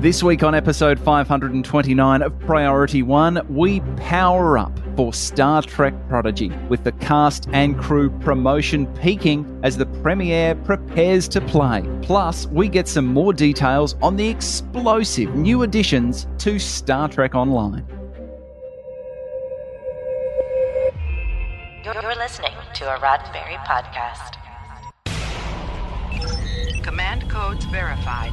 This week on episode 529 of Priority One, we power up for Star Trek Prodigy with the cast and crew promotion peaking as the premiere prepares to play. Plus, we get some more details on the explosive new additions to Star Trek Online. You're listening to a Roddenberry podcast. Command codes verified.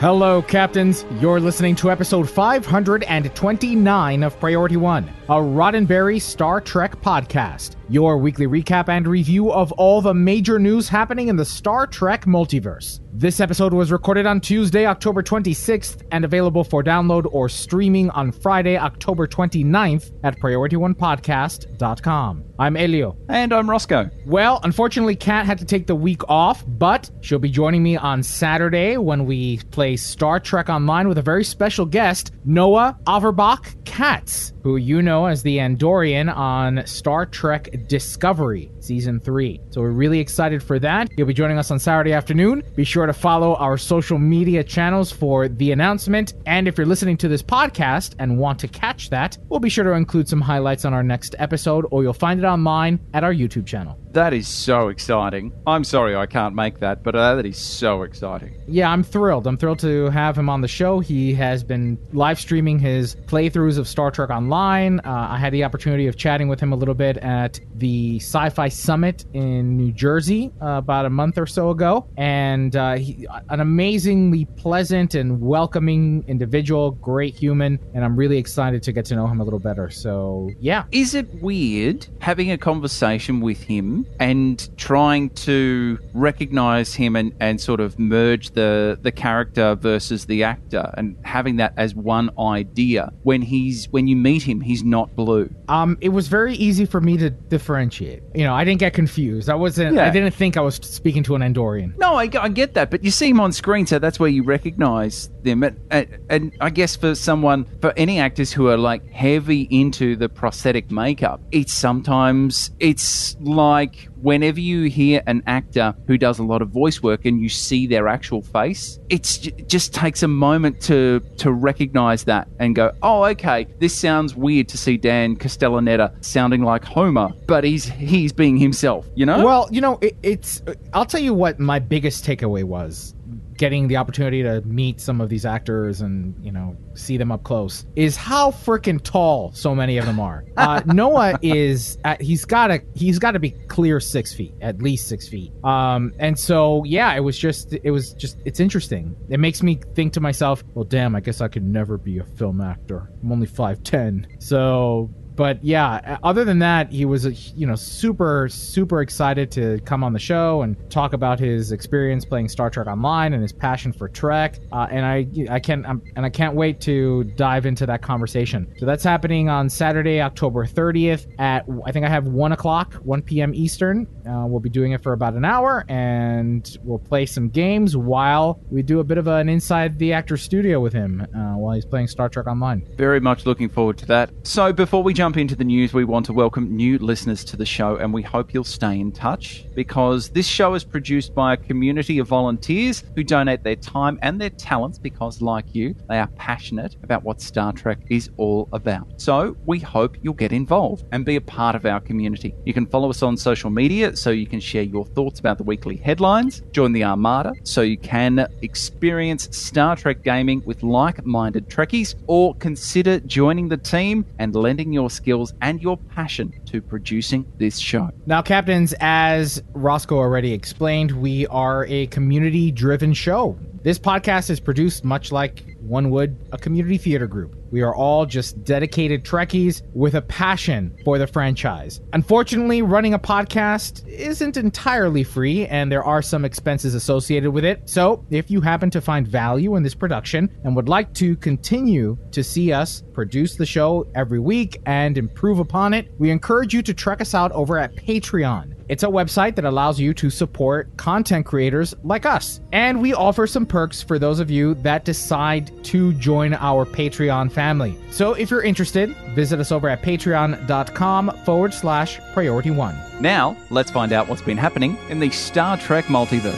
Hello, Captains. You're listening to episode 529 of Priority One, a Roddenberry Star Trek podcast, your weekly recap and review of all the major news happening in the Star Trek multiverse. This episode was recorded on Tuesday, October 26th, and available for download or streaming on Friday, October 29th at PriorityOnePodcast.com. I'm Elio. And I'm Roscoe. Well, unfortunately, Kat had to take the week off, but she'll be joining me on Saturday when we play Star Trek Online with a very special guest, Noah Averbach-Kaz, who you know as the Andorian on Star Trek Discovery Season 3. So we're really excited for that. He'll be joining us on Saturday afternoon. Be sure to follow our social media channels for the announcement. And if you're listening to this podcast and want to catch that, we'll be sure to include some highlights on our next episode, or you'll find it online at our YouTube channel. That is so exciting. I'm sorry I can't make that, but uh, that is so exciting. Yeah, I'm thrilled. I'm thrilled to have him on the show. He has been live streaming his playthroughs of Star Trek Online. Uh, I had the opportunity of chatting with him a little bit at the Sci Fi Summit in New Jersey uh, about a month or so ago. And uh, he, an amazingly pleasant and welcoming individual, great human. And I'm really excited to get to know him a little better. So, yeah. Is it weird having a conversation with him and trying to recognize him and, and sort of merge the, the character versus the actor and having that as one idea when he's when you meet him he's not blue Um, it was very easy for me to differentiate. You know, I didn't get confused. I wasn't. Yeah. I didn't think I was speaking to an Andorian. no I, I get that but you see him on screen so that's where you recognize them and, and, and i guess for someone for any actors who are like heavy into the prosthetic makeup it's sometimes it's like whenever you hear an actor who does a lot of voice work and you see their actual face it's it just takes a moment to to recognize that and go oh okay this sounds weird to see dan castellaneta sounding like homer but he's he's being himself you know Well, you know, it, it's. I'll tell you what my biggest takeaway was getting the opportunity to meet some of these actors and you know see them up close is how freaking tall so many of them are. Uh, Noah is at, he's got to he's got to be clear six feet, at least six feet. Um, and so yeah, it was just it was just it's interesting. It makes me think to myself, well, damn, I guess I could never be a film actor. I'm only five ten, so but yeah, other than that, he was you know super super excited to come on the show and talk about his experience playing Star Trek Online and his passion for Trek. Uh, and I I can I'm, and I can't wait to dive into that conversation. So that's happening on Saturday, October 30th at I think I have one o'clock, 1 p.m. Eastern. Uh, we'll be doing it for about an hour, and we'll play some games while we do a bit of an inside the actor studio with him uh, while he's playing Star Trek Online. Very much looking forward to that. So, before we jump into the news, we want to welcome new listeners to the show and we hope you'll stay in touch because this show is produced by a community of volunteers who donate their time and their talents because, like you, they are passionate about what Star Trek is all about. So, we hope you'll get involved and be a part of our community. You can follow us on social media so you can share your thoughts about the weekly headlines, join the Armada so you can experience Star Trek gaming with like minded Trekkies, or consider joining the team and lending your skills and your passion to producing this show. Now, captains, as Roscoe already explained, we are a community driven show. This podcast is produced much like one would a community theater group. We are all just dedicated Trekkies with a passion for the franchise. Unfortunately, running a podcast isn't entirely free, and there are some expenses associated with it. So, if you happen to find value in this production and would like to continue to see us produce the show every week and improve upon it, we encourage you to check us out over at Patreon. It's a website that allows you to support content creators like us. And we offer some perks for those of you that decide to join our Patreon family. So if you're interested, visit us over at patreon.com forward slash priority one. Now, let's find out what's been happening in the Star Trek multiverse.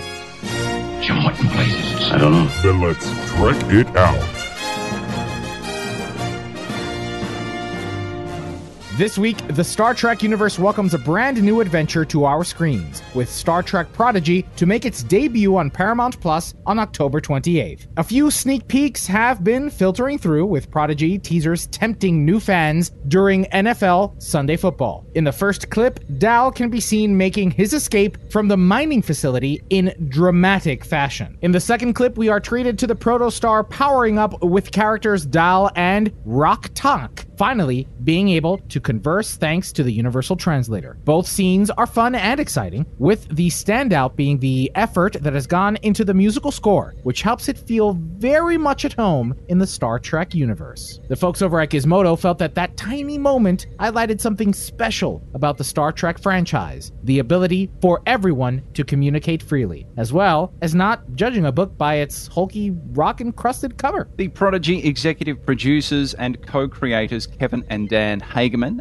Jim, what in blazes? I don't know. Then let's trek it out. This week, the Star Trek universe welcomes a brand new adventure to our screens, with Star Trek Prodigy to make its debut on Paramount Plus on October 28th. A few sneak peeks have been filtering through, with Prodigy teasers tempting new fans during NFL Sunday football. In the first clip, Dal can be seen making his escape from the mining facility in dramatic fashion. In the second clip, we are treated to the Protostar powering up with characters Dal and Rok-Tahk, finally being able to converse thanks to the Universal Translator. Both scenes are fun and exciting, with the standout being the effort that has gone into the musical score, which helps it feel very much at home in the Star Trek universe. The folks over at Gizmodo felt that that tiny moment highlighted something special about the Star Trek franchise the ability for everyone to communicate freely, as well as not judging a book by its hulky, rock encrusted cover. The Prodigy executive producers and co creators Kevin and Dan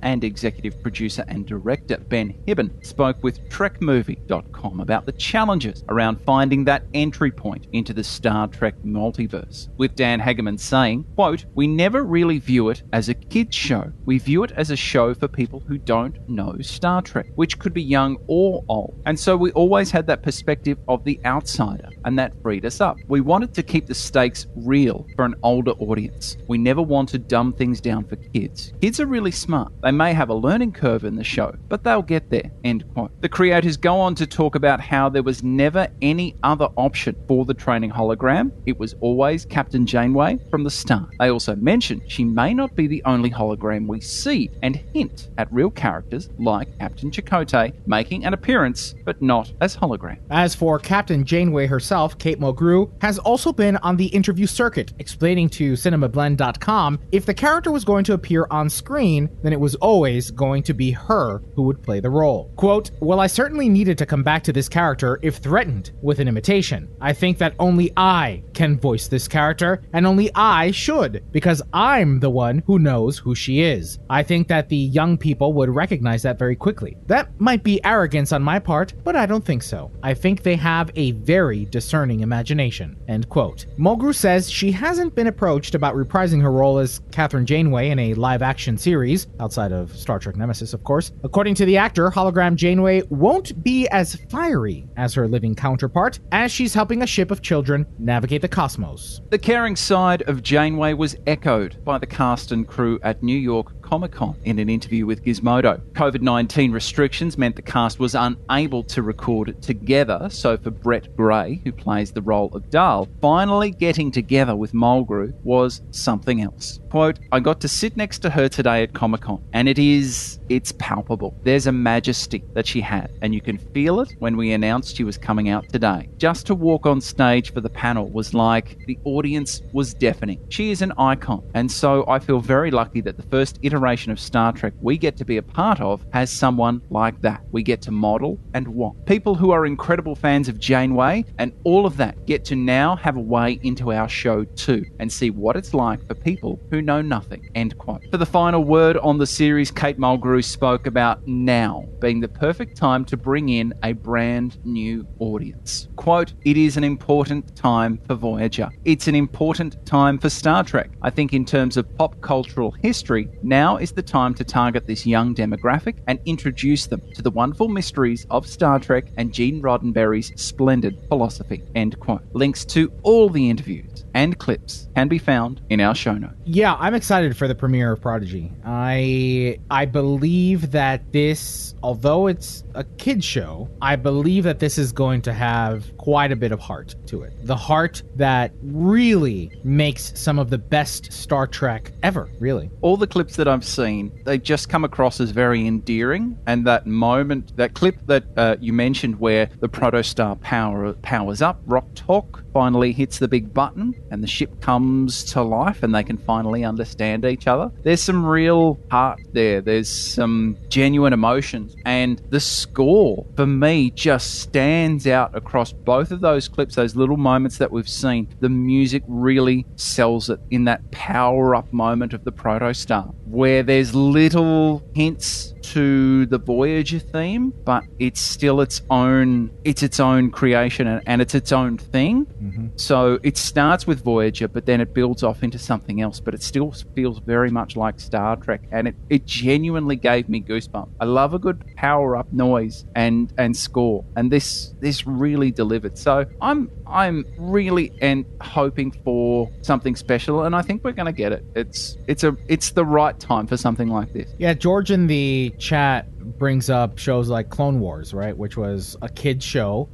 And executive producer and director Ben Hibon spoke with TrekMovie.com about the challenges around finding that entry point into the Star Trek multiverse. With Dan Hageman saying, quote, We never really view it as a kids show. We view it as a show for people who don't know Star Trek, which could be young or old. And so we always had that perspective of the outsider, and that freed us up. We wanted to keep the stakes real for an older audience. We never want to dumb things down for kids. Kids are really smart. They may have a learning curve in the show, but they'll get there. End quote. The creators go on to talk about how there was never any other option for the training hologram. It was always Captain Janeway from the start. They also mention she may not be the only hologram we see and hint at real characters like Captain Chakotay making an appearance, but not as hologram. As for Captain Janeway herself, Kate Mulgrew has also been on the interview circuit, explaining to CinemaBlend.com if the character was going to appear on screen, then it was always going to be her who would play the role. Quote, Well, I certainly needed to come back to this character if threatened with an imitation. I think that only I can voice this character, and only I should, because I'm the one who knows who she is. I think that the young people would recognize that very quickly. That might be arrogance on my part, but I don't think so. I think they have a very discerning imagination. End quote. Mulgrew says she hasn't been approached about reprising her role as Kathryn Janeway in a live action series, outside of Star Trek Nemesis, of course. According to the actor, hologram Janeway won't be as fiery as her living counterpart, as she's helping a ship of children navigate the cosmos. The caring side of Janeway was echoed by the cast and crew at New York Comic Con in an interview with Gizmodo. COVID 19 restrictions meant the cast was unable to record together, so for Brett Gray, who plays the role of Dal, finally getting together with Mulgrew was something else. Quote, I got to sit next to her today at Comic Con, and it is, it's palpable. There's a majesty that she had, and you can feel it when we announced she was coming out today. Just to walk on stage for the panel was like the audience was deafening. She is an icon, and so I feel very lucky that the first iteration of Star Trek we get to be a part of has someone like that. We get to model and want. People who are incredible fans of Janeway and all of that get to now have a way into our show too and see what it's like for people who know nothing. End quote. For the final word on the series, Kate Mulgrew spoke about now being the perfect time to bring in a brand new audience. Quote, it is an important time for Voyager. It's an important time for Star Trek. I think in terms of pop cultural history, now is the time to target this young demographic and introduce them to the wonderful mysteries of Star Trek and Gene Roddenberry's splendid philosophy. End quote. Links to all the interviews and clips can be found in our show notes. Yeah, I'm excited for the premiere of Prodigy. I I believe that this, although it's a kid show, I believe that this is going to have quite a bit of heart to it. The heart that really makes some of the best Star Trek ever, really. All the clips that I've seen, they just come across as very endearing. And that moment, that clip that uh, you mentioned where the protostar power powers up, Rok-Tahk finally hits the big button and the ship comes to life and they can finally understand each other. There's some real heart there. There's some genuine emotions. And the score, for me, just stands out across both of those clips, those little moments that we've seen. The music really sells it in that power up moment of the protostar, where there's little hints to the Voyager theme, but it's still its own it's its own creation and, and it's its own thing. Mm-hmm. So it starts with Voyager, but then it builds off into something else, but it still feels very much like Star Trek and it, it genuinely gave me goosebumps. I love a good power up noise and and score. And this this really delivered. So I'm I'm really and hoping for something special and I think we're gonna get it. It's it's a it's the right time for something like this. Yeah, George in the chat brings up shows like Clone Wars, right, which was a kid show,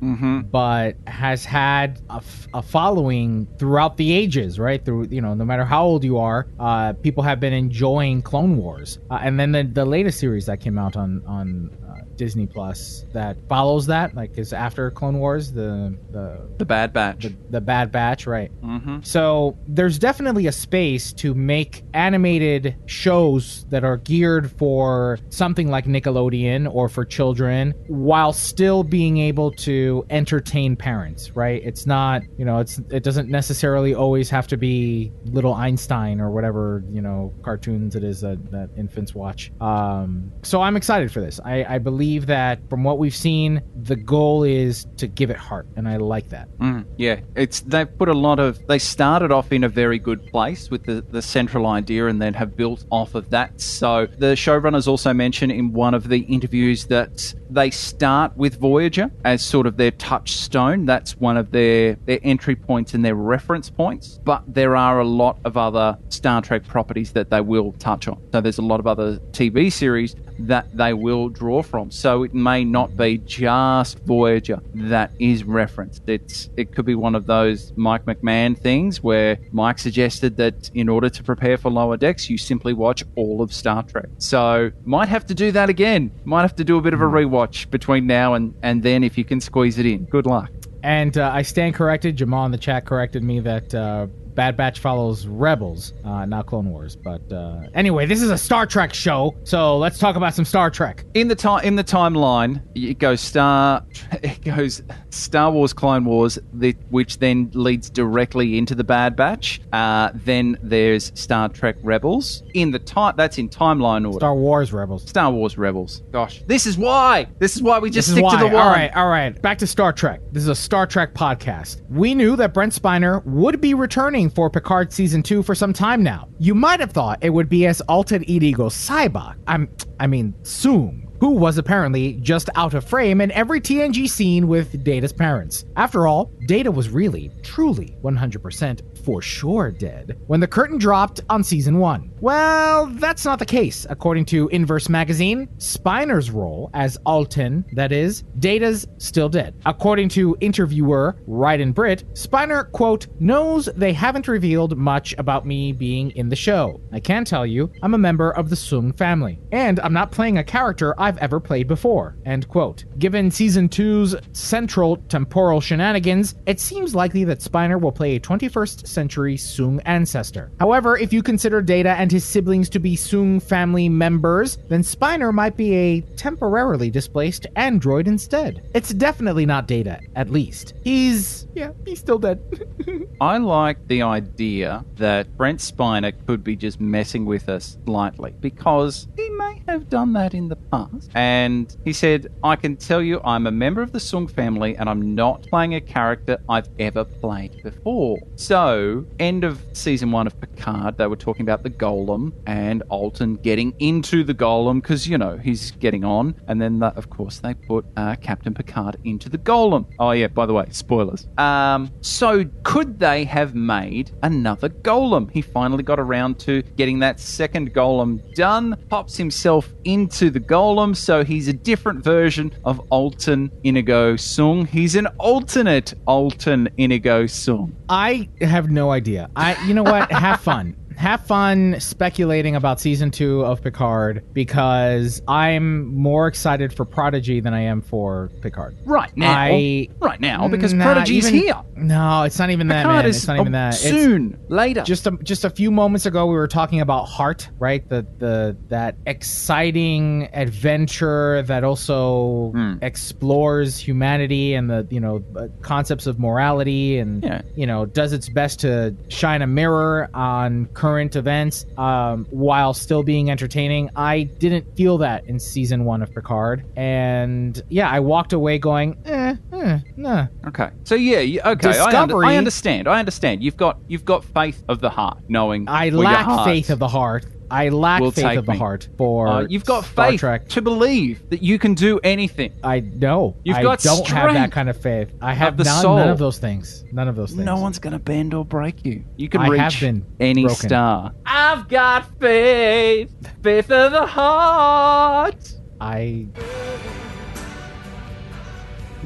but has had a, f- a following throughout the ages, right? Through you know, no matter how old you are, uh, people have been enjoying Clone Wars, uh, and then the, the latest series that came out on on Disney Plus that follows that, like is after Clone Wars, the the The Bad Batch. the, the Bad Batch, right? mm-hmm. So there's definitely a space to make animated shows that are geared for something like Nickelodeon or for children while still being able to entertain parents, right? It's not, you know, it's it doesn't necessarily always have to be little Einstein or whatever, you know, cartoons it is that, that infants watch. Um, so I'm excited for this. I, I believe that from what we've seen, the goal is to give it heart, and I like that. Mm, yeah, it's they've put a lot of. They started off in a very good place with the, the central idea, and then have built off of that. So the showrunners also mentioned in one of the interviews that they start with Voyager as sort of their touchstone. That's one of their their entry points and their reference points. But there are a lot of other Star Trek properties that they will touch on. So there's a lot of other TV series that they will draw from. So it may not be just Voyager that is referenced. It's it could be one of those Mike McMahan things where Mike suggested that in order to prepare for Lower Decks, you simply watch all of Star Trek. So might have to do that again. Might have to do a bit of a rewatch between now and and then if you can squeeze it in. Good luck. And uh, I stand corrected. Jamal in the chat corrected me that uh, Bad Batch follows Rebels, uh, not Clone Wars. But uh, anyway, this is a Star Trek show, so let's talk about some Star Trek. In the time in the timeline, it goes Star, it goes Star Wars, Clone Wars, the, which then leads directly into the Bad Batch. Uh, then there's Star Trek Rebels. In the time, that's in timeline order. Star Wars Rebels. Star Wars Rebels. Gosh, this is why. This is why we just stick why. to the one. All right, all right. Back to Star Trek. This is a Star Trek podcast. We knew that Brent Spiner would be returning for Picard season two for some time now. You might have thought it would be as altered ego Cybok. I'm, I mean, Soong. Who was apparently just out of frame in every TNG scene with Data's parents. After all, Data was really, truly 100% for sure dead when the curtain dropped on season 1. Well, that's not the case. According to Inverse Magazine, Spiner's role as Altan, that is, Data's still dead. According to interviewer Ryan Britt, Spiner, quote, knows they haven't revealed much about me being in the show. I can tell you, I'm a member of the Soong family, and I'm not playing a character I've ever played before, end quote. Given season 2's central temporal shenanigans, it seems likely that Spiner will play a 21st century Soong ancestor. However, if you consider Data and his siblings to be Soong family members, then Spiner might be a temporarily displaced android instead. It's definitely not Data, at least. He's, yeah, he's still dead. I like the idea that Brent Spiner could be just messing with us lightly because he may have done that in the past. And he said, I can tell you I'm a member of the Sung family and I'm not playing a character I've ever played before. So, end of season one of Picard, they were talking about the Golem and Altan getting into the Golem because, you know, he's getting on. And then, the, of course, they put uh, Captain Picard into the Golem. Oh, yeah, by the way, spoilers. Um, so, could they have made another Golem? He finally got around to getting that second Golem done, pops himself into the Golem, so he's a different version of Altan Inigo Soong. He's an alternate Altan Inigo Soong. I have no idea. I, you know what? Have fun. Have fun speculating about season two of Picard because I'm more excited for Prodigy than I am for Picard. Right now, I- right now, because Nah, Prodigy's even- here. No, it's not even that, Picard man. is It's not even oh, that. It's- soon, later. just a, just a few moments ago we were talking about heart right the the that exciting adventure that also Hmm. explores humanity and the you know uh, concepts of morality and Yeah. you know does its best to shine a mirror on current events um, while still being entertaining i didn't feel that in season one of picard and yeah i walked away going eh, eh nah Okay. So yeah, you, okay. I, under, I understand. I understand. You've got you've got faith of the heart, knowing I lack faith of the heart. I lack will faith take of the me. heart for. Uh, you've got Star faith Trek. to believe that you can do anything. I know. You've I got don't have that kind of faith. I have the none, soul. none of those things. None of those things. No one's going to bend or break you. You can I reach have been any broken. star. I've got faith, faith of the heart. I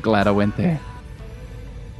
Glad I went there.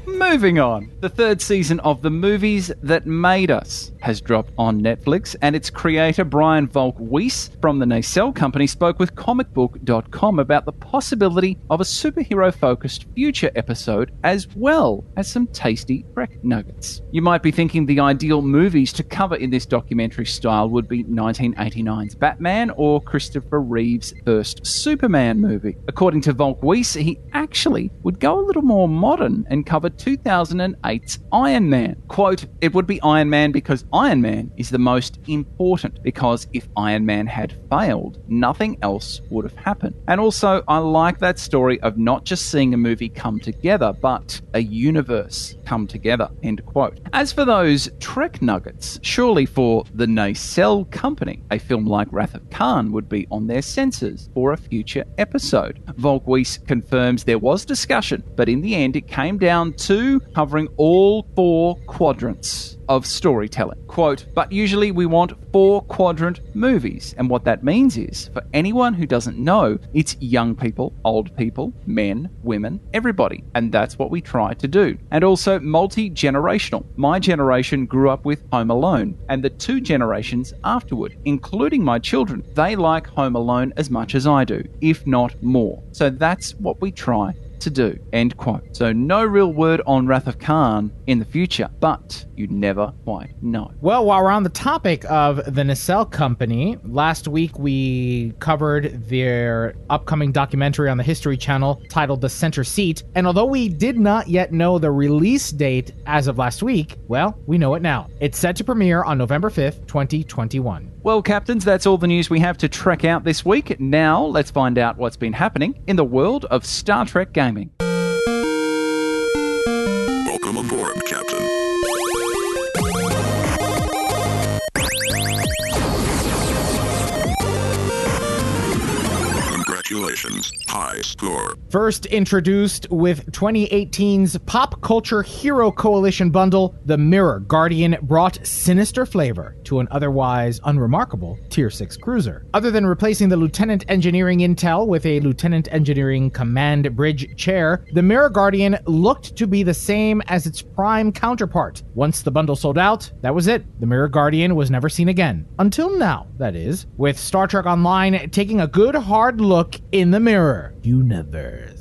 Moving on. The third season of The Movies That Made Us has dropped on Netflix, and its creator, Brian Volk Weiss from the Nacelle Company, spoke with comicbook.com about the possibility of a superhero focused future episode as well as some tasty Trek nuggets. You might be thinking the ideal movies to cover in this documentary style would be 1989's Batman or Christopher Reeve's first Superman movie. According to Volk Weiss, he actually would go a little more modern and cover 2008's Iron Man. Quote, it would be Iron Man because Iron Man is the most important because if Iron Man had failed, nothing else would have happened. And also, I like that story of not just seeing a movie come together, but a universe come together. End quote. As for those Trek nuggets, surely for the Nacelle Company, a film like Wrath of Khan would be on their sensors for a future episode. volkweiss confirms there was discussion, but in the end it came down to covering all four quadrants of storytelling. Quote, but usually we want four quadrant movies. And what that means is, for anyone who doesn't know, it's young people, old people, men, women, everybody. And that's what we try to do. And also multi generational. My generation grew up with Home Alone, and the two generations afterward, including my children, they like Home Alone as much as I do, if not more. So that's what we try to do. End quote. So no real word on Wrath of Khan in the future, but you never quite know. Well, while we're on the topic of the Nacelle Company, last week we covered their upcoming documentary on the History Channel titled The Center Seat. And although we did not yet know the release date as of last week, well, we know it now. It's set to premiere on November 5th, 2021. Well, captains, that's all the news we have to trek out this week. Now, let's find out what's been happening in the world of Star Trek gaming. Welcome aboard, Captain. Congratulations. High score. First introduced with 2018's Pop Culture Hero Coalition bundle, the Mirror Guardian brought sinister flavor to an otherwise unremarkable Tier 6 cruiser. Other than replacing the Lieutenant Engineering Intel with a Lieutenant Engineering Command Bridge chair, the Mirror Guardian looked to be the same as its prime counterpart. Once the bundle sold out, that was it. The Mirror Guardian was never seen again. Until now, that is, with Star Trek Online taking a good hard look in the mirror universe.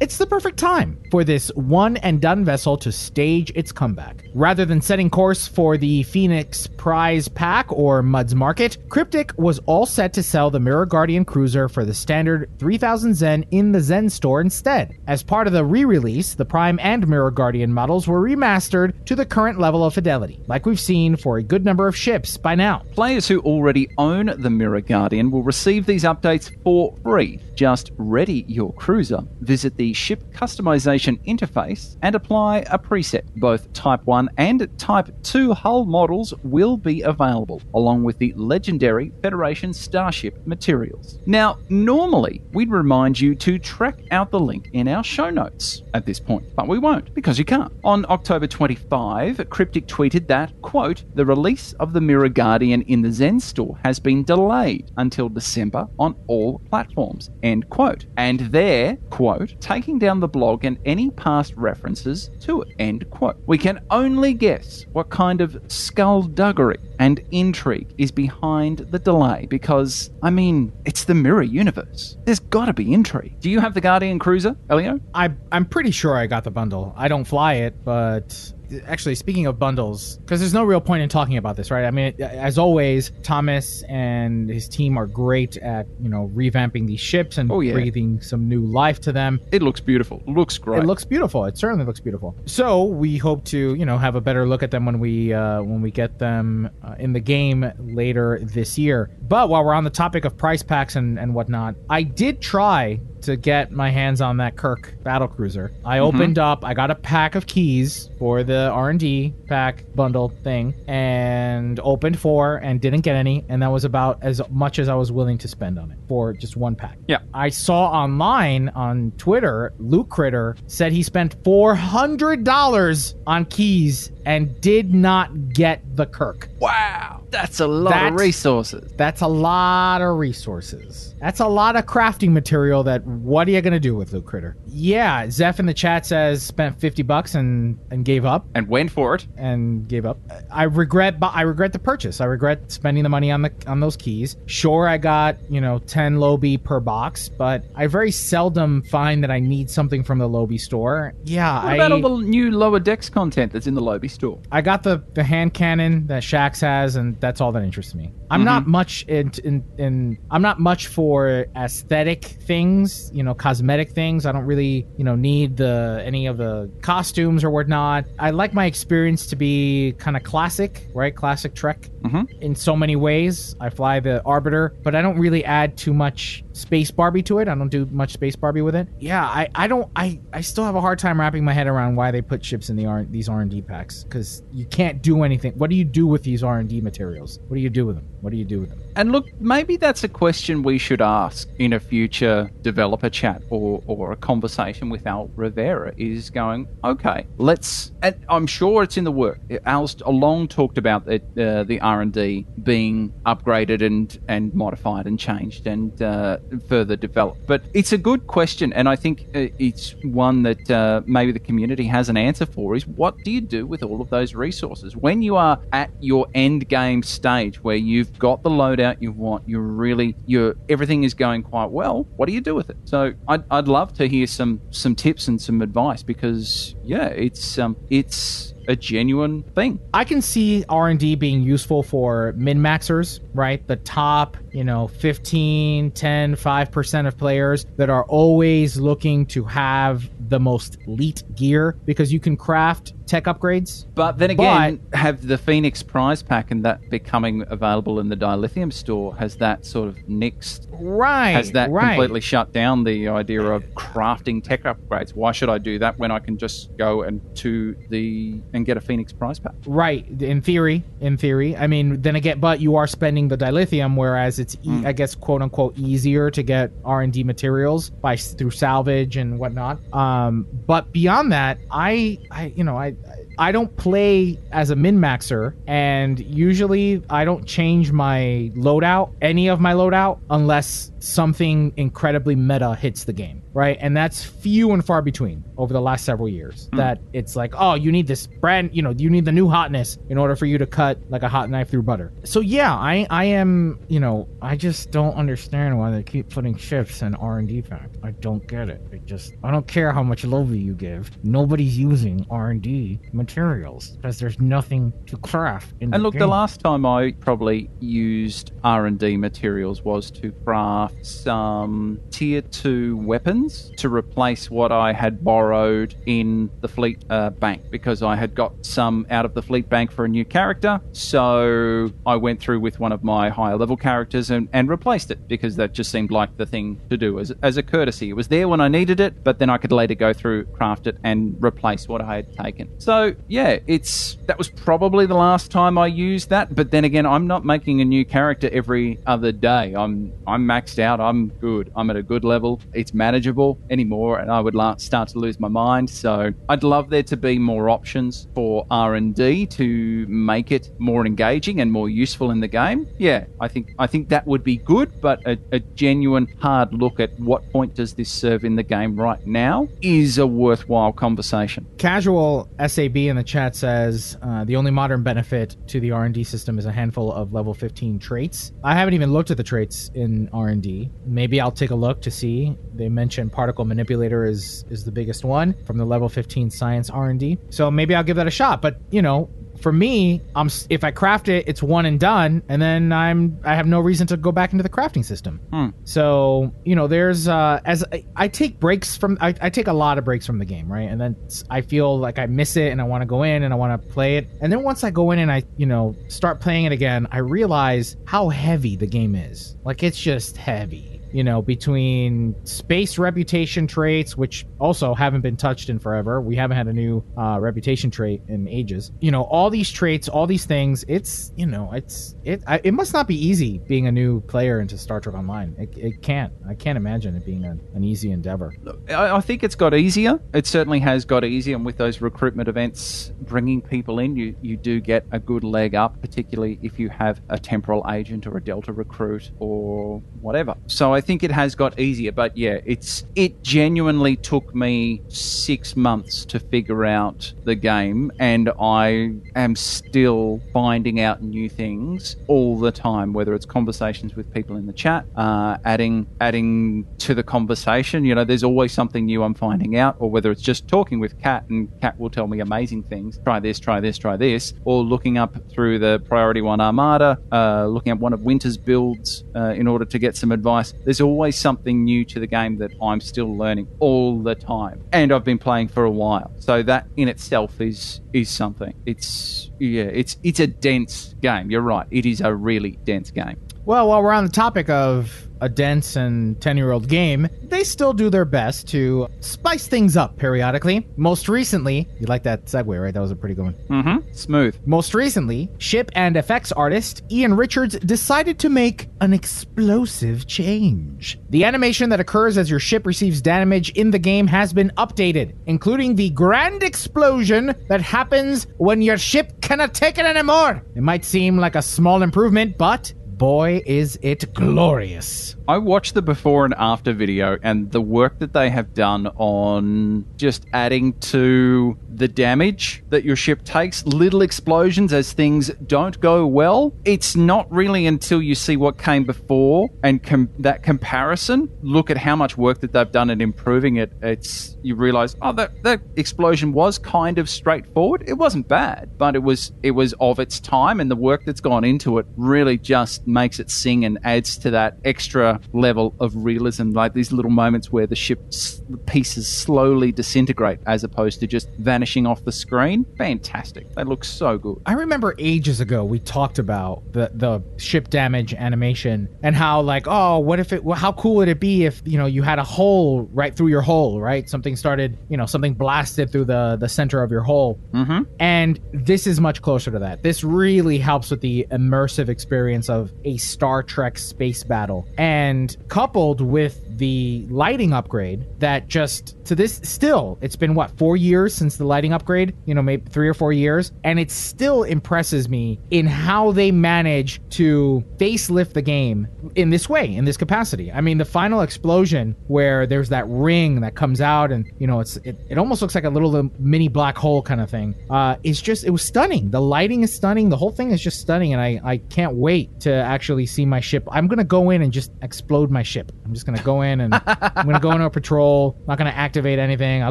It's the perfect time for this one and done vessel to stage its comeback. Rather than setting course for the Phoenix Prize Pack or Mudd's Market, Cryptic was all set to sell the Mirror Guardian cruiser for the standard 3000 Zen in the Zen store instead. As part of the re release, the Prime and Mirror Guardian models were remastered to the current level of fidelity, like we've seen for a good number of ships by now. Players who already own the Mirror Guardian will receive these updates for free. Just ready your cruiser, visit the ship customization interface, and apply a preset. Both Type 1 and Type 2 hull models will be available, along with the legendary Federation Starship materials. Now, normally we'd remind you to track out the link in our show notes at this point, but we won't because you can't. On October 25, Cryptic tweeted that, quote, the release of the Mirror Guardian in the Zen store has been delayed until December on all platforms, end quote. And they're, quote, taking down the blog and any past references to it, end quote. We can only guess what kind of skullduggery and intrigue is behind the delay because, I mean, it's the Mirror universe. There's gotta be intrigue. Do you have the Guardian Cruiser, Elio? I, I'm pretty sure I got the bundle. I don't fly it, but actually, speaking of bundles, because there's no real point in talking about this, right? I mean, as always, Thomas and his team are great at you know revamping these ships and Oh, yeah. breathing some new life to them. It looks beautiful. Looks great. It looks beautiful. It certainly looks beautiful. So we hope to, you know, have a better look at them when we uh, when we get them uh, in the game later this year. But while we're on the topic of price packs and and whatnot, I did try to get my hands on that Kirk battle cruiser. I mm-hmm. opened up. I got a pack of keys for the R and D pack bundle thing, and opened four and didn't get any, and that was about as much as I was willing to spend on it for just one pack. Yeah. I saw online on Twitter, Luke Critter said he spent four hundred dollars on keys and did not get the Kirk. Wow. That's a lot That's- of resources. That's a lot of resources. That's a lot of crafting material. That what are you gonna do with Luke Critter? Yeah, Zeph in the chat says spent fifty bucks and and gave up And went for it. and gave up. I regret, I regret the purchase. I regret spending the money on the on those keys. Sure, I got you know ten Lobi per box, but I very seldom find that I need something from the Lobi store. Yeah, What I about all the new lower decks content that's in the Lobi store? I got the the hand cannon that Shaxs has, and that's all that interests me. I'm not mm-hmm. much in, in in I'm not much for aesthetic things, you know, cosmetic things. I don't really, you know, need the any of the costumes or whatnot. I like my experience to be kind of classic, right? Classic Trek mm-hmm. in so many ways. I fly the Arbiter, but I don't really add too much space Barbie to it. I don't do much space Barbie with it. Yeah, I, I don't I, I still have a hard time wrapping my head around why they put ships in the R these R and D packs because you can't do anything. What do you do with these R and D materials? What do you do with them? What do you do with them? And look, maybe that's a question we should ask in a future developer chat or, or a conversation with Al Rivera is going, okay, let's, I'm sure it's in the work. Al's long talked about the, uh, the R&D being upgraded and, and modified and changed and uh, further developed. But it's a good question, and I think uh, it's one that uh, maybe the community has an answer for is what do you do with all of those resources? When you are at your end game stage where you've got the loadout you want, you're really, you're, everything is going quite well, what do you do with it? So I'd, I'd love to hear some, some tips and some advice because, yeah, it's, um, it's a genuine thing. I can see R&D being useful for min-maxers, right? The top, you know, 15, 10, 5% of players that are always looking to have the most elite gear because you can craft tech upgrades. But then again, have the Phoenix prize pack and that becoming available in the Dilithium store, has that sort of nixed Right. has that right. completely shut down the idea of crafting tech upgrades? Why should I do that when I can just go and to the and get a Phoenix prize pack? Right, in theory, in theory. I mean, then again, but you are spending the dilithium, whereas it's, e- I guess, quote unquote, easier to get R and D materials by through salvage and whatnot. Um, but beyond that, I, I, you know, I. I don't play as a min maxer, and usually I don't change my loadout, any of my loadout, unless something incredibly meta hits the game. Right? And that's few and far between over the last several years. Hmm. That it's like, oh, you need this brand, you know, you need the new hotness in order for you to cut like a hot knife through butter. So yeah, I I am, you know, I just don't understand why they keep putting ships in R and D pack. I don't get it. It just I don't care how much love you give. Nobody's using R and D materials because there's nothing to craft. In And the look, the last time I probably used R and D materials was to craft some tier two weapons to replace what I had borrowed in the fleet uh, bank because I had got some out of the fleet bank for a new character. So I went through with one of my higher level characters and, and replaced it because that just seemed like the thing to do as, as a courtesy. It was there when I needed it, but then I could later go through, craft it, and replace what I had taken. So yeah, it's that was probably the last time I used that. But then again, I'm not making a new character every other day. I'm I'm maxed out. I'm good. I'm at a good level. It's manageable anymore, and I would la- start to lose my mind. So I'd love there to be more options for R and D to make it more engaging and more useful in the game. Yeah, I think I think that would be good. But a, a genuine hard look at what point does this serve in the game right now is a worthwhile conversation. Casual SAB in the chat says uh, the only modern benefit to the R&D system is a handful of level 15 traits. I haven't even looked at the traits in R&D. Maybe I'll take a look to see. They particle manipulator is is the biggest one from the level 15 science R&D. So maybe I'll give that a shot. But you know, for me, I'm if I craft it, it's one and done, and then I'm I have no reason to go back into the crafting system. So you know, there's uh, as I, I take breaks from I, I take a lot of breaks from the game, right? And then I feel like I miss it, and I want to go in and I want to play it. And then once I go in and I you know start playing it again, I realize how heavy the game is. Like it's just heavy you know, between space reputation traits, which also haven't been touched in forever. We haven't had a new uh, reputation trait in ages. You know, all these traits, all these things. It's you know, it's it. I, it must not be easy being a new player into Star Trek Online. It, it can't. I can't imagine it being a, an easy endeavor. I, I think it's got easier. It certainly has got easier, and with those recruitment events bringing people in, you, you do get a good leg up, particularly if you have a temporal agent or a Delta recruit or whatever. So I think it has got easier, but yeah, it's it genuinely took me six months to figure out the game, and I am still finding out new things all the time. Whether it's conversations with people in the chat, uh, adding adding to the conversation. You know, there's always something new I'm finding out, or whether it's just talking with Kat, and Kat will tell me amazing things. Try this, try this, try this, or looking up through the Priority One Armada, uh, looking at one of Winter's builds uh, in order to get some advice. There's always something new to the game that I'm still learning all the time, and I've been playing for a while. So that in itself is is something. It's yeah, it's it's a dense game. You're right. It is a really dense game. Well, while we're on the topic of a dense and 10 year old game, they still do their best to spice things up periodically. Most recently, you like that segue, right? That was a pretty good one. Mm-hmm. Smooth. Most recently, ship and effects artist Ian Richards decided to make an explosive change. The animation that occurs as your ship receives damage in the game has been updated, including the grand explosion that happens when your ship cannot take it anymore. It might seem like a small improvement, but boy, is it glorious. I watched the before and after video and the work that they have done on just adding to the damage that your ship takes, little explosions as things don't go well. It's not really until you see what came before and com- that comparison, look at how much work that they've done in improving it. It's you realize, oh, that that explosion was kind of straightforward. It wasn't bad, but it was it was of its time, and the work that's gone into it really just makes it sing and adds to that extra level of realism. Like these little moments where the ship's pieces slowly disintegrate as opposed to just vanishing off the screen. Fantastic. They look so good. I remember ages ago we talked about the the ship damage animation and how like oh what if it how cool would it be if you know you had a hole right through your hole right something started you know something blasted through the the center of your hole Mm-hmm. and this is much closer to that this really helps with the immersive experience of a Star Trek space battle and coupled with the lighting upgrade that just to this still it's been what four years since the lighting upgrade? You know maybe three or four years. And it still impresses me in how they manage to facelift the game in this way in this capacity. I mean the final explosion where there's that ring that comes out and you know it's it, it almost looks like a little mini black hole kind of thing. Uh it's just it was stunning. The lighting is stunning. The whole thing is just stunning. And i i can't wait to actually see my ship. I'm gonna go in and just explode my ship i'm just gonna go in and i'm gonna go into a patrol not gonna activate anything i'll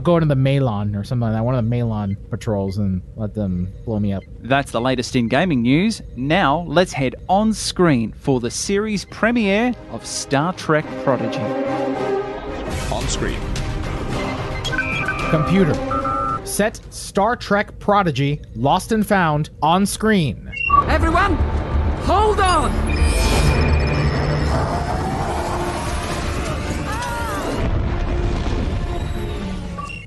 go into the malon or something like that one of the malon patrols and let them blow me up That's the latest in gaming news. Now, let's head on screen for the series premiere of Star Trek Prodigy. On screen. computer set star trek prodigy lost and found on screen Everyone, hold on!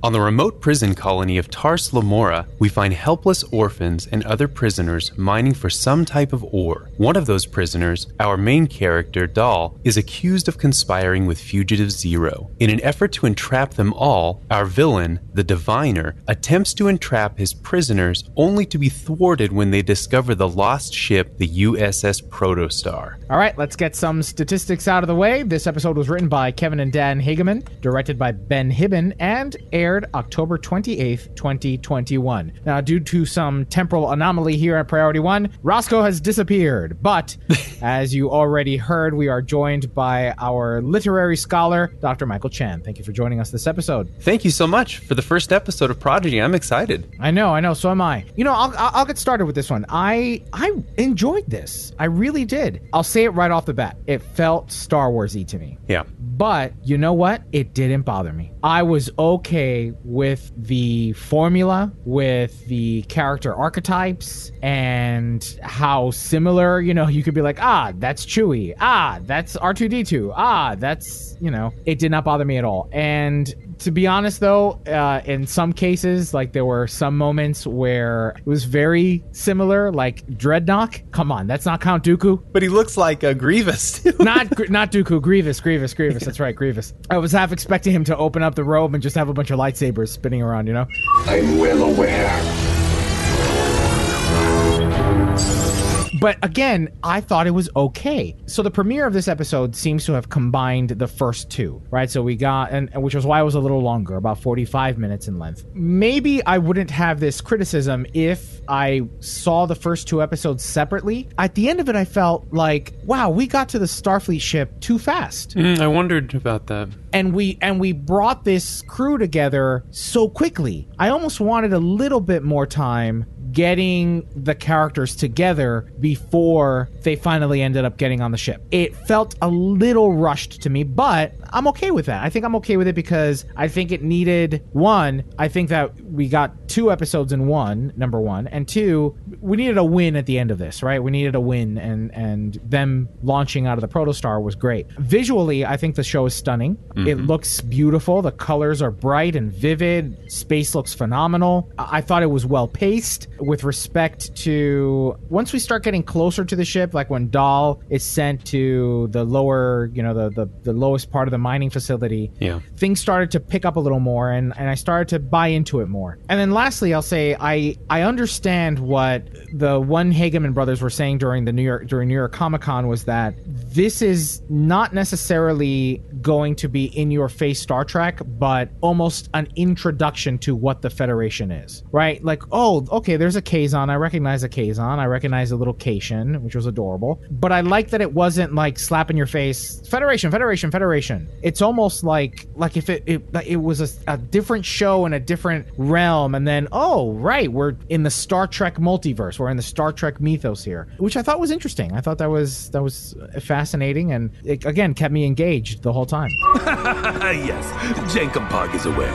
On the remote prison colony of Tars Lamora, we find helpless orphans and other prisoners mining for some type of ore. One of those prisoners, our main character, Dal, is accused of conspiring with Fugitive Zero. In an effort to entrap them all, our villain, the Diviner, attempts to entrap his prisoners only to be thwarted when they discover the lost ship, the USS Protostar. All right, let's get some statistics out of the way. This episode was written by Kevin and Dan Hageman, directed by Ben Hibon, and aired October 28th, 2021. Now, due to some temporal anomaly here at Priority One, Roscoe has disappeared. But as you already heard, we are joined by our literary scholar, Dr. Michael Chan. Thank you for joining us this episode. Thank you so much for the first episode of Prodigy. I'm excited. I know, I know. So am I. You know, I'll, I'll I'll get started with this one. I I enjoyed this. I really did. I'll say it right off the bat. It felt Star Warsy to me. Yeah. But you know what? It didn't bother me. I was okay with the formula, with the character archetypes, and how similar, you know, you could be like, ah, that's Chewie. Ah, that's R2D2. Ah, that's, you know, it did not bother me at all. And to be honest, though, uh, in some cases, like there were some moments where it was very similar, like Drednok. Come on, that's not Count Dooku But he looks like a Grievous, too. not Gr- not Dooku, Grievous, Grievous, Grievous. That's right, Grievous. I was half expecting him to open up the robe and just have a bunch of lightsabers spinning around, you know. I'm well aware. But again, I thought it was okay. So the premiere of this episode seems to have combined the first two, right? So we got, and which was why it was a little longer, about 45 minutes in length. Maybe I wouldn't have this criticism if I saw the first two episodes separately. At the end of it, I felt like, wow, we got to the Starfleet ship too fast. Mm, I wondered about that. and we and we brought this crew together so quickly. I almost wanted a little bit more time getting the characters together before they finally ended up getting on the ship. It felt a little rushed to me, but I'm okay with that. I think I'm okay with it because I think it needed one, I think that we got two episodes in one, number 1, and two, we needed a win at the end of this, right? We needed a win and and them launching out of the protostar was great. Visually, I think the show is stunning. It mm-hmm. looks beautiful. The colors are bright and vivid. Space looks phenomenal. I I thought it was well paced with respect to once we start getting closer to the ship, like when Dal is sent to the lower, you know, the the, the lowest part of the mining facility. Yeah. Things started to pick up a little more and, and I started to buy into it more. And then lastly, I'll say I I understand what the one Hageman brothers were saying during the New York during New York Comic Con was that this is not necessarily going to be in your face Star Trek, but almost an introduction to what the Federation is, right? Like, oh, okay, there's a Kazon. I recognize a Kazon. I recognize a little Caitian, which was adorable. But I like that it wasn't like slap in your face, Federation, Federation, Federation. It's almost like like if it it, it was a, a different show in a different realm, and then oh, right, we're in the Star Trek multiverse. We're in the Star Trek mythos here, which I thought was interesting. I thought that was that was fascinating, and it again kept me engaged the whole time. yes, Jenkum Pog is aware.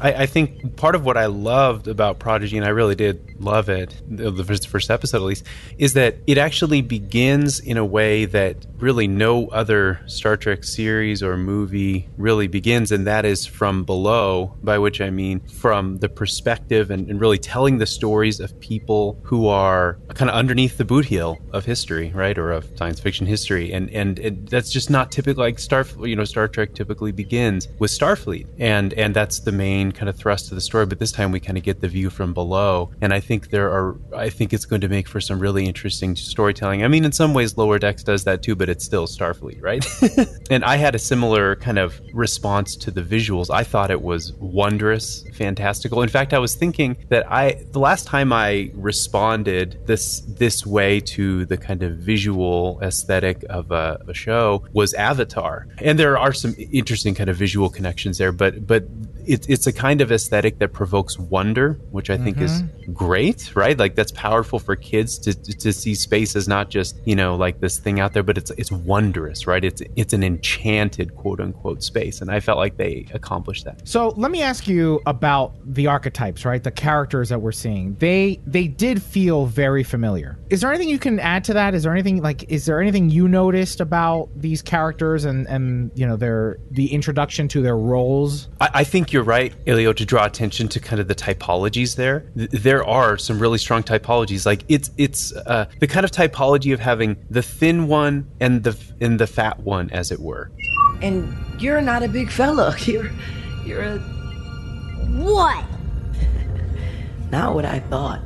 I, I think part of what I loved about Prodigy, and I really did love it, the first episode at least, is that it actually begins in a way that really no other Star Trek series or movie really begins, and that is from below, by which I mean from the perspective and, and really telling the stories of people who are kind of underneath the boot heel of history, right, or of science fiction history, and and it, that's just not typical. Like Star, you know, Star Trek typically begins with Starfleet, and and that's the main kind of thrust of the story. But this time we kind of get the view from below, and I think there are, I think it's going to make for some really interesting storytelling. I mean, in some ways, Lower Decks does that too, but it's still Starfleet, right? and I had a similar kind of response to the visuals. I thought it was wondrous, fantastical. In fact, I was thinking that I the last time I responded this this way to the kind of visual aesthetic of a, a show was Avatar, and there are some interesting kind of visual connections there, but but it, it's a kind of aesthetic that provokes wonder, which I think is mm-hmm. great, right? Like that's powerful for kids to, to, to see space as not just you know like this thing out there, but it's it's wondrous, right? It's it's an enchanted quote unquote space, and I felt like they accomplished that. So let me ask you about the archetypes, right? The characters that we're seeing. They they did feel very familiar. Is there anything you can add to that? Is there anything like is there anything you noticed about these characters and and you know their the introduction to their roles? I, I think you're right, Ilio, to draw attention to kind of the typologies there. Th- there are some really strong typologies. Like it's it's uh, the kind of typology of having the thin one and the and the fat one, as it were. And you're not a big fella. You're you're a What? not what I thought.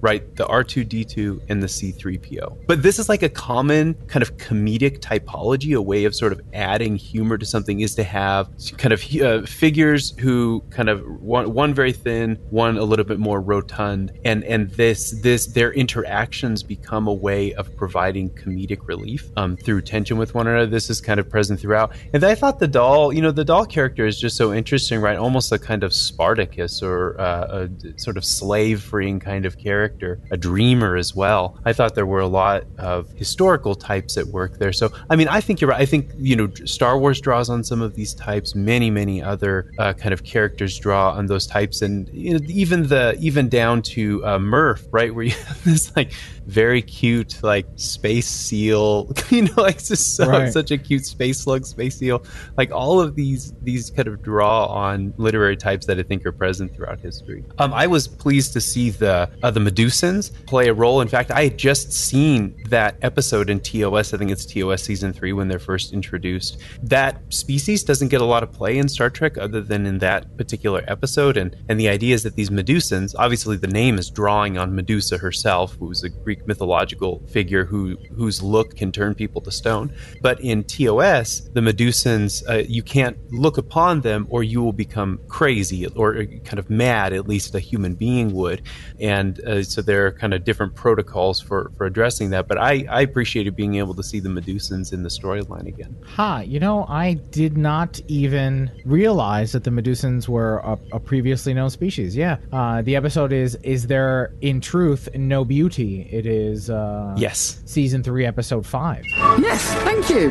Right? The R2D2 and the C3PO. But this is like a common kind of comedic typology, a way of sort of adding humor to something is to have kind of uh, figures who kind of one, one very thin, one a little bit more rotund, and and this this their interactions become a way of providing comedic relief um, through tension with one another. This is kind of present throughout, and I thought the Dal, you know, the Dal character is just so interesting, right? Almost a kind of Spartacus or uh, a sort of slave freeing kind of character, a dreamer as well. I thought there were a lot of historical types at work there. So, I mean, I think you're right. I think, you know, Star Wars draws on some of these types. Many, many other uh, kind of characters draw on those types. And you know, even the, even down to uh, Murph, right? Where you have this like very cute, like space seal, you know, like just so, Right. such a cute space slug, space seal. Like all of these, these kind of draw on literary types that I think are present throughout history. Um, I was pleased to see the uh, the Medusans play a role. In fact, I had just seen that episode in TOS. I think it's TOS season three when they're first introduced. That species doesn't get a lot of play in Star Trek other than in that particular episode. And and the idea is that these Medusans, obviously the name is drawing on Medusa herself, who was a Greek mythological figure who whose look can turn people to stone. But in TOS, the Medusans, uh, you can't look upon them or you will become crazy or kind of mad, at least a human being would. And uh, so there are kind of different protocols for, for addressing that. But I, I appreciated being able to see the Medusans in the storyline again. Ha, you know, I did not even realize that the Medusans were a, a previously known species. Yeah. Uh, the episode is Is There in Truth No Beauty? It is uh, Yes. season three, episode five. Yes, thank you.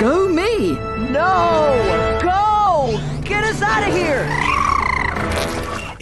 Go me. No! Go! Get us out of here!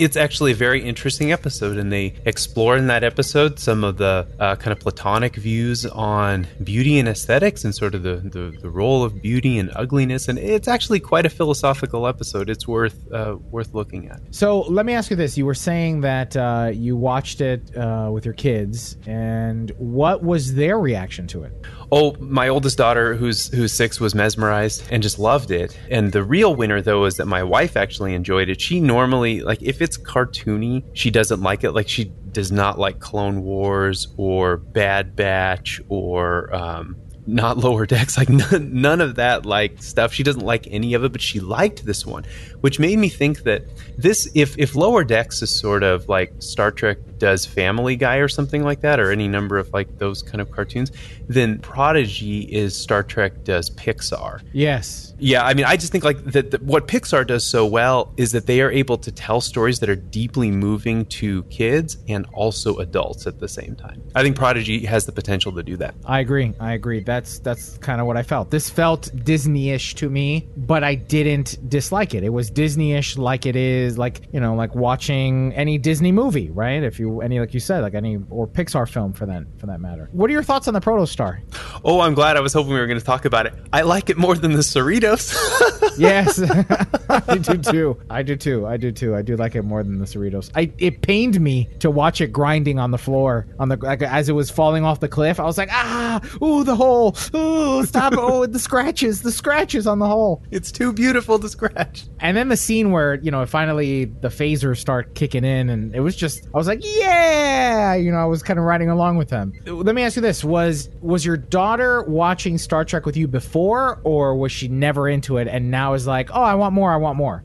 It's actually a very interesting episode, and they explore in that episode some of the uh, kind of platonic views on beauty and aesthetics, and sort of the, the, the role of beauty and ugliness. And it's actually quite a philosophical episode. It's worth uh, worth looking at. So let me ask you this: You were saying that uh, you watched it uh, with your kids, and what was their reaction to it? Oh, my oldest daughter, who's who's six, was mesmerized and just loved it. And the real winner, though, is that my wife actually enjoyed it. She normally like if it's cartoony, she doesn't like it. Like she does not like Clone Wars or Bad Batch or um, not Lower Decks. Like none, none of that like stuff. She doesn't like any of it, but she liked this one, which made me think that this if if Lower Decks is sort of like Star Trek does Family Guy or something like that, or any number of like those kind of cartoons, then Prodigy is Star Trek does Pixar. Yes. Yeah, I mean, I just think like that. that what Pixar does so well is that they are able to tell stories that are deeply moving to kids and also adults at the same time. I think Prodigy has the potential to do that. I agree. I agree. That's that's kind of what I felt. This felt Disney-ish to me, but I didn't dislike it. It was Disney-ish like it is like, you know, like watching any Disney movie, right? If you any like you said, like any or Pixar film for that for that matter. What are your thoughts on the Protostar? Oh, I'm glad. I was hoping we were going to talk about it. I like it more than the Cerritos. yes, I do too. I do too. I do too. I do like it more than the Cerritos. I it pained me to watch it grinding on the floor on the like, as it was falling off the cliff. I was like, ah, ooh, the hole, ooh, stop, oh, the scratches, the scratches on the hole. It's too beautiful to scratch. And then the scene where you know finally the phasers start kicking in, and it was just I was like, yeah, you know, I was kind of riding along with them. Let me ask you this: was was your daughter watching Star Trek with you before, or was she never into it and now is like, oh, I want more, I want more?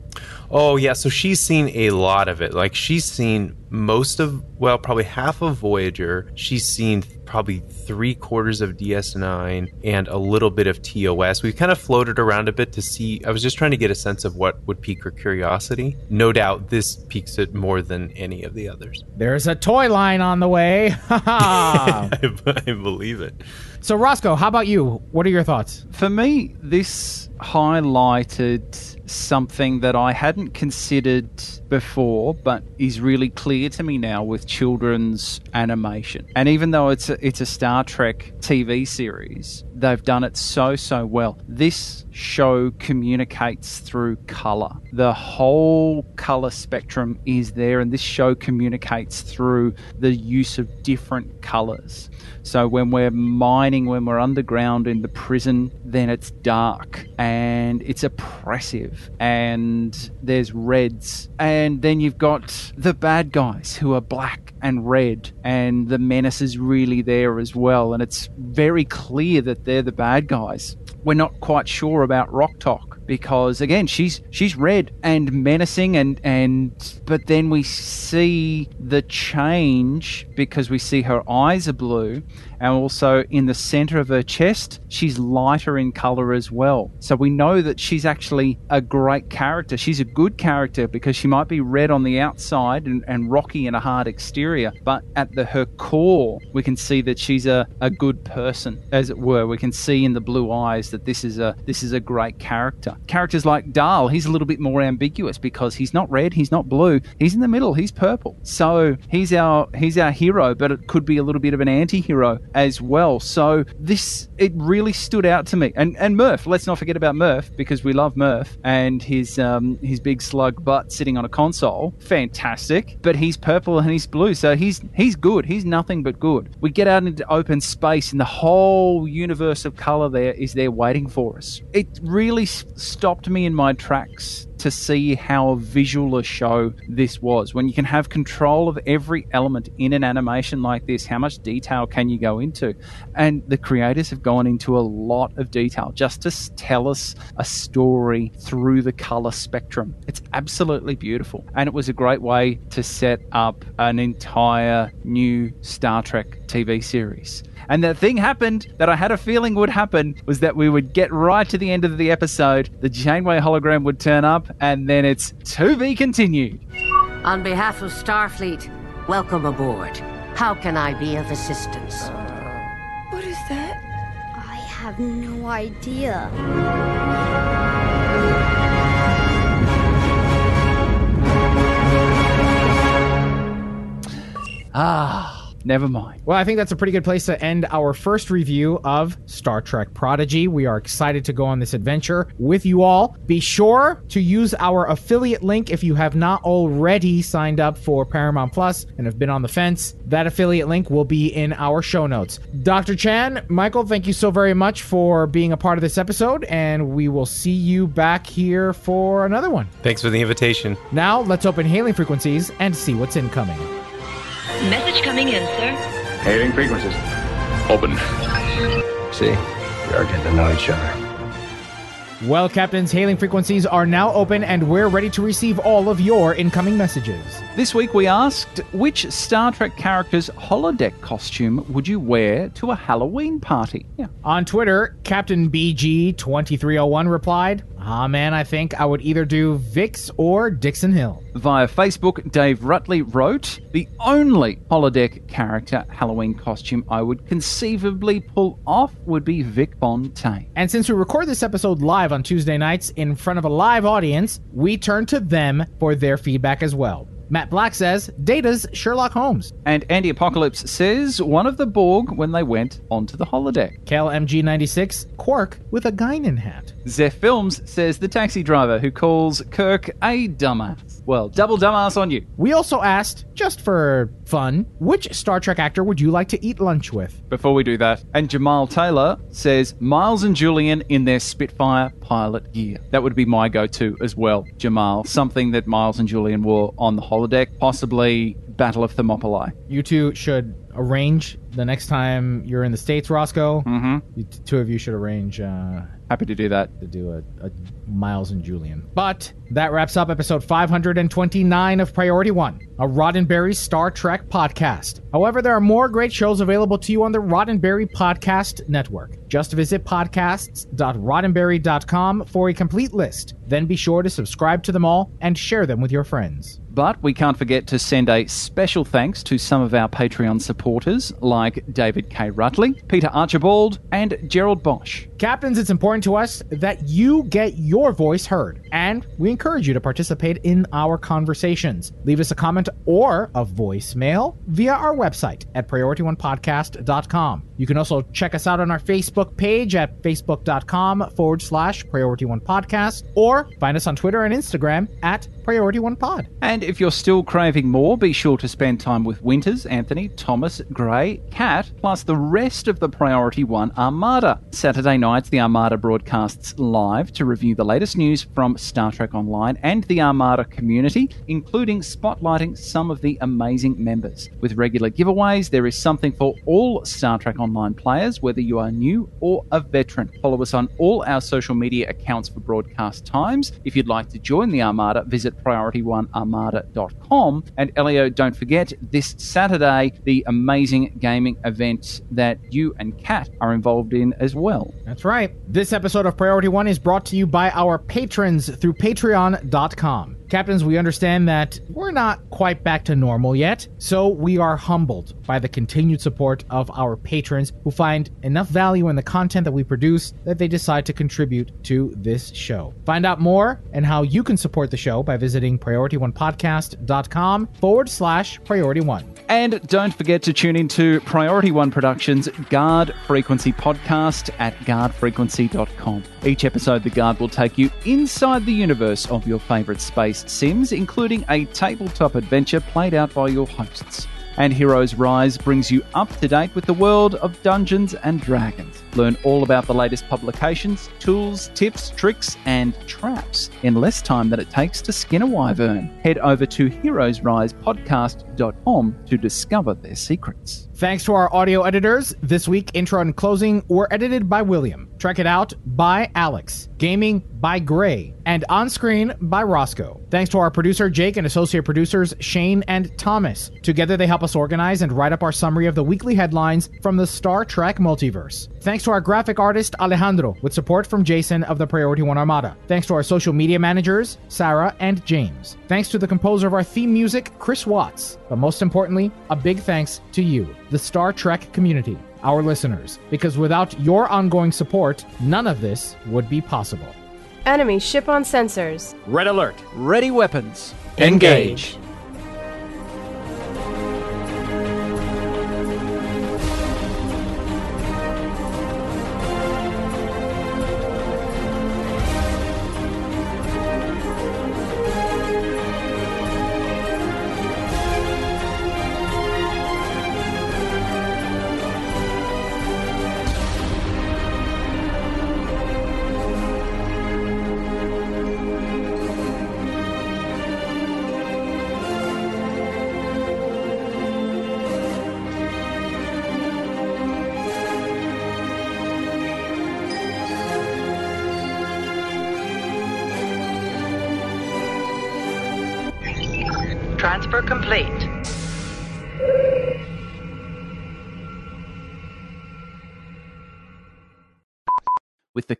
Oh yeah, so she's seen a lot of it. Like she's seen most of well, probably half of Voyager. She's seen probably three quarters of DS9 and a little bit of TOS. We've kind of floated around a bit to see. I was just trying to get a sense of what would pique her curiosity. No doubt this piques it more than any of the others. There's a toy line on the way. I, I believe it. So Roscoe, how about you? What are your thoughts? For me, this highlighted something that I hadn't considered before, but is really clear to me now with children's animation. And even though it's a, it's a Star Trek TV series, they've done it so so well. This show communicates through color. The whole color spectrum is there, and this show communicates through the use of different colors. So when we're mining, when we're underground in the prison, then it's dark and it's oppressive, and there's reds, and then you've got the bad guys who are black and red, and the menace is really there as well, and it's very clear that they're the bad guys. We're not quite sure about Rok-Tahk because again she's she's red and menacing and and but then we see the change because we see her eyes are blue and also in the center of her chest she's lighter in color as well. So we know that she's actually a great character. She's a good character because she might be red on the outside and, and rocky in a hard exterior but at the her core we can see that she's a, a good person as it were. We can see in the blue eyes that this is a this is a great character characters like Dal, he's a little bit more ambiguous because he's not red, he's not blue, he's in the middle, he's purple. So he's our he's our hero, but it could be a little bit of an anti-hero as well. So this it really stood out to me. And and Murph, let's not forget about Murph because we love Murph and his um his big slug butt sitting on a console, fantastic. But he's purple and he's blue, so he's he's good. He's nothing but good. We get out into open space, and the whole universe of color there is there waiting for us. It really stopped me in my tracks to see how visual a show this was. When you can have control of every element in an animation like this, how much detail can you go into? And the creators have gone into a lot of detail just to tell us a story through the color spectrum. It's absolutely beautiful. And it was a great way to set up an entire new Star Trek TV series. And the thing happened that I had a feeling would happen was that we would get right to the end of the episode, the Janeway hologram would turn up, and then it's to be continued. On behalf of Starfleet, welcome aboard. How can I be of assistance? What is that? I have no idea. Never mind. Well, I think that's a pretty good place to end our first review of Star Trek Prodigy. We are excited to go on this adventure with you all. Be sure to use our affiliate link if you have not already signed up for Paramount Plus and have been on the fence. That affiliate link will be in our show notes. Dr. Chan, Michael, thank you so very much for being a part of this episode, and we will see you back here for another one. Thanks for the invitation. Now, let's open hailing frequencies and see what's incoming. Message coming in, sir. Hailing frequencies. Open. See, we are getting to know each other. Well, Captains, hailing frequencies are now open and we're ready to receive all of your incoming messages. This week we asked which Star Trek character's holodeck costume would you wear to a Halloween party? Yeah. On Twitter, Captain BG2301 replied, Ah, man, I think I would either do Vix or Dixon Hill. Via Facebook, Dave Rutley wrote, The only holodeck character Halloween costume I would conceivably pull off would be Vic Fontaine. And since we record this episode live on Tuesday nights in front of a live audience, we turn to them for their feedback as well. Matt Black says Data's Sherlock Holmes. And Andy Apocalypse says one of the Borg when they went onto the holodeck. Cal MG96, Quark with a Guinan hat. Zeph Films says the taxi driver who calls Kirk a dumbass. Well, double dumbass on you. We also asked, just for fun, which Star Trek actor would you like to eat lunch with? Before we do that, and Jamal Taylor says Miles and Julian in their Spitfire pilot gear. That would be my go to as well, Jamal. Something that Miles and Julian wore on the holodeck, possibly Battle of Thermopylae. You two should arrange the next time you're in the States, Roscoe. Mm-hmm. You, t- two of you should arrange uh, Happy to do that. to do a, a Miles and Julian. But that wraps up episode 529 of Priority One, a Roddenberry Star Trek podcast. However, there are more great shows available to you on the Roddenberry Podcast Network. Just visit podcasts.roddenberry.com for a complete list. Then be sure to subscribe to them all and share them with your friends. But we can't forget to send a special thanks to some of our Patreon supporters like David K. Rutley, Peter Archibald, and Gerald Bosch. Captains, it's important to us that you get your voice heard, and we encourage you to participate in our conversations. Leave us a comment or a voicemail via our website at priorityonepodcast.com. You can also check us out on our Facebook page at facebook.com forward slash priority one podcast, or find us on Twitter and Instagram at priority one pod. And if you're still craving more, be sure to spend time with Winters, Anthony, Thomas, Gray, Cat, plus the rest of the Priority One Armada. Saturday nights, the Armada broadcasts live to review the latest news from Star Trek Online and the Armada community, including spotlighting some of the amazing members. With regular giveaways, there is something for all Star Trek Online players, whether you are new or a veteran. Follow us on all our social media accounts for broadcast times. If you'd like to join the Armada, visit PriorityOneArmada.com. And Elio, don't forget this Saturday, the amazing gaming event that you and Kat are involved in as well. That's right. This episode of Priority One is brought to you by our patrons through patreon.com. Captains, we understand that we're not quite back to normal yet, so we are humbled by the continued support of our patrons who find enough value in the content that we produce that they decide to contribute to this show. Find out more and how you can support the show by visiting priorityonepodcast.com forward slash priority one. And don't forget to tune into Priority One Productions' Guard Frequency podcast at guardfrequency.com. Each episode, The Guard will take you inside the universe of your favorite space sims, including a tabletop adventure played out by your hosts. And Heroes Rise brings you up to date with the world of Dungeons and Dragons. Learn all about the latest publications, tools, tips, tricks, and traps in less time than it takes to skin a wyvern. Head over to heroesrisepodcast.com to discover their secrets. Thanks to our audio editors, this week intro and closing were edited by William. Track It Out by Alex. Gaming by Gray. And On Screen by Roscoe. Thanks to our producer Jake and associate producers Shane and Thomas. Together they help us organize and write up our summary of the weekly headlines from the Star Trek multiverse. Thanks to our graphic artist Alejandro, with support from Jason of the Priority One Armada. Thanks to our social media managers, Sarah and James. Thanks to the composer of our theme music, Chris Watts. But most importantly, a big thanks to you, the Star Trek community, our listeners, because without your ongoing support, none of this would be possible. Enemy ship on sensors. Red alert. Ready weapons. Engage.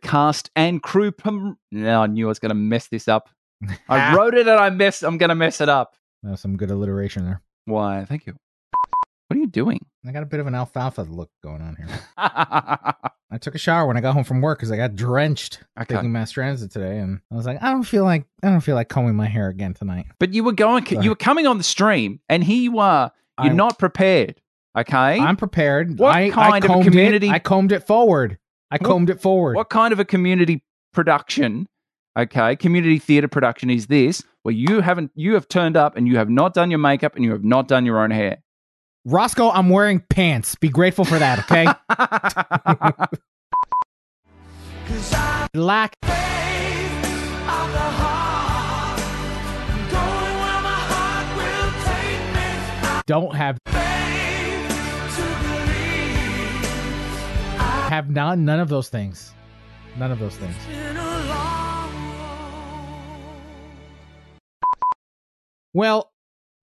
Cast and crew. Prom- no, I knew I was going to mess this up. I wrote it and I messed. I'm going to mess it up. That was some good alliteration there. Why? Thank you. What are you doing? I got a bit of an alfalfa look going on here. I took a shower when I got home from work because I got drenched Okay. taking mass transit today, and I was like, I don't feel like I don't feel like combing my hair again tonight. But you were going. Sorry. You were coming on the stream, and here you are. You're I'm- not prepared. Okay. I'm prepared. What I, kind I of community- It, I combed it forward. I What- combed it forward. What kind of a community production, okay, community theater production is this where you haven't you have turned up and you have not done your makeup and you have not done your own hair? Roscoe, I'm wearing pants. Be grateful for that, okay? Lack. Don't have. Have none, none of those things. None of those things. Well,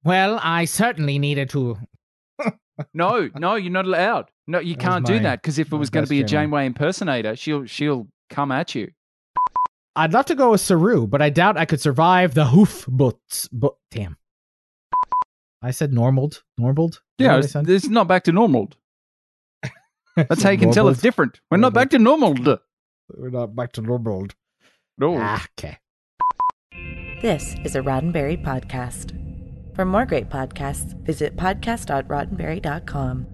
well, I certainly needed to. no, no, you're not allowed. No, you That can't do that because if it was going to be a Janeway. Impersonator, she'll she'll come at you. I'd love to go with Saru, but I doubt I could survive the hoof boots. But damn, I said normaled, normaled. Yeah, it's, it's not back to normal. That's how you can tell it's different. We're not back to normal. We're not back to normaled. No. Ah, okay. This is a Roddenberry podcast. For more great podcasts, visit podcast.roddenberry.com.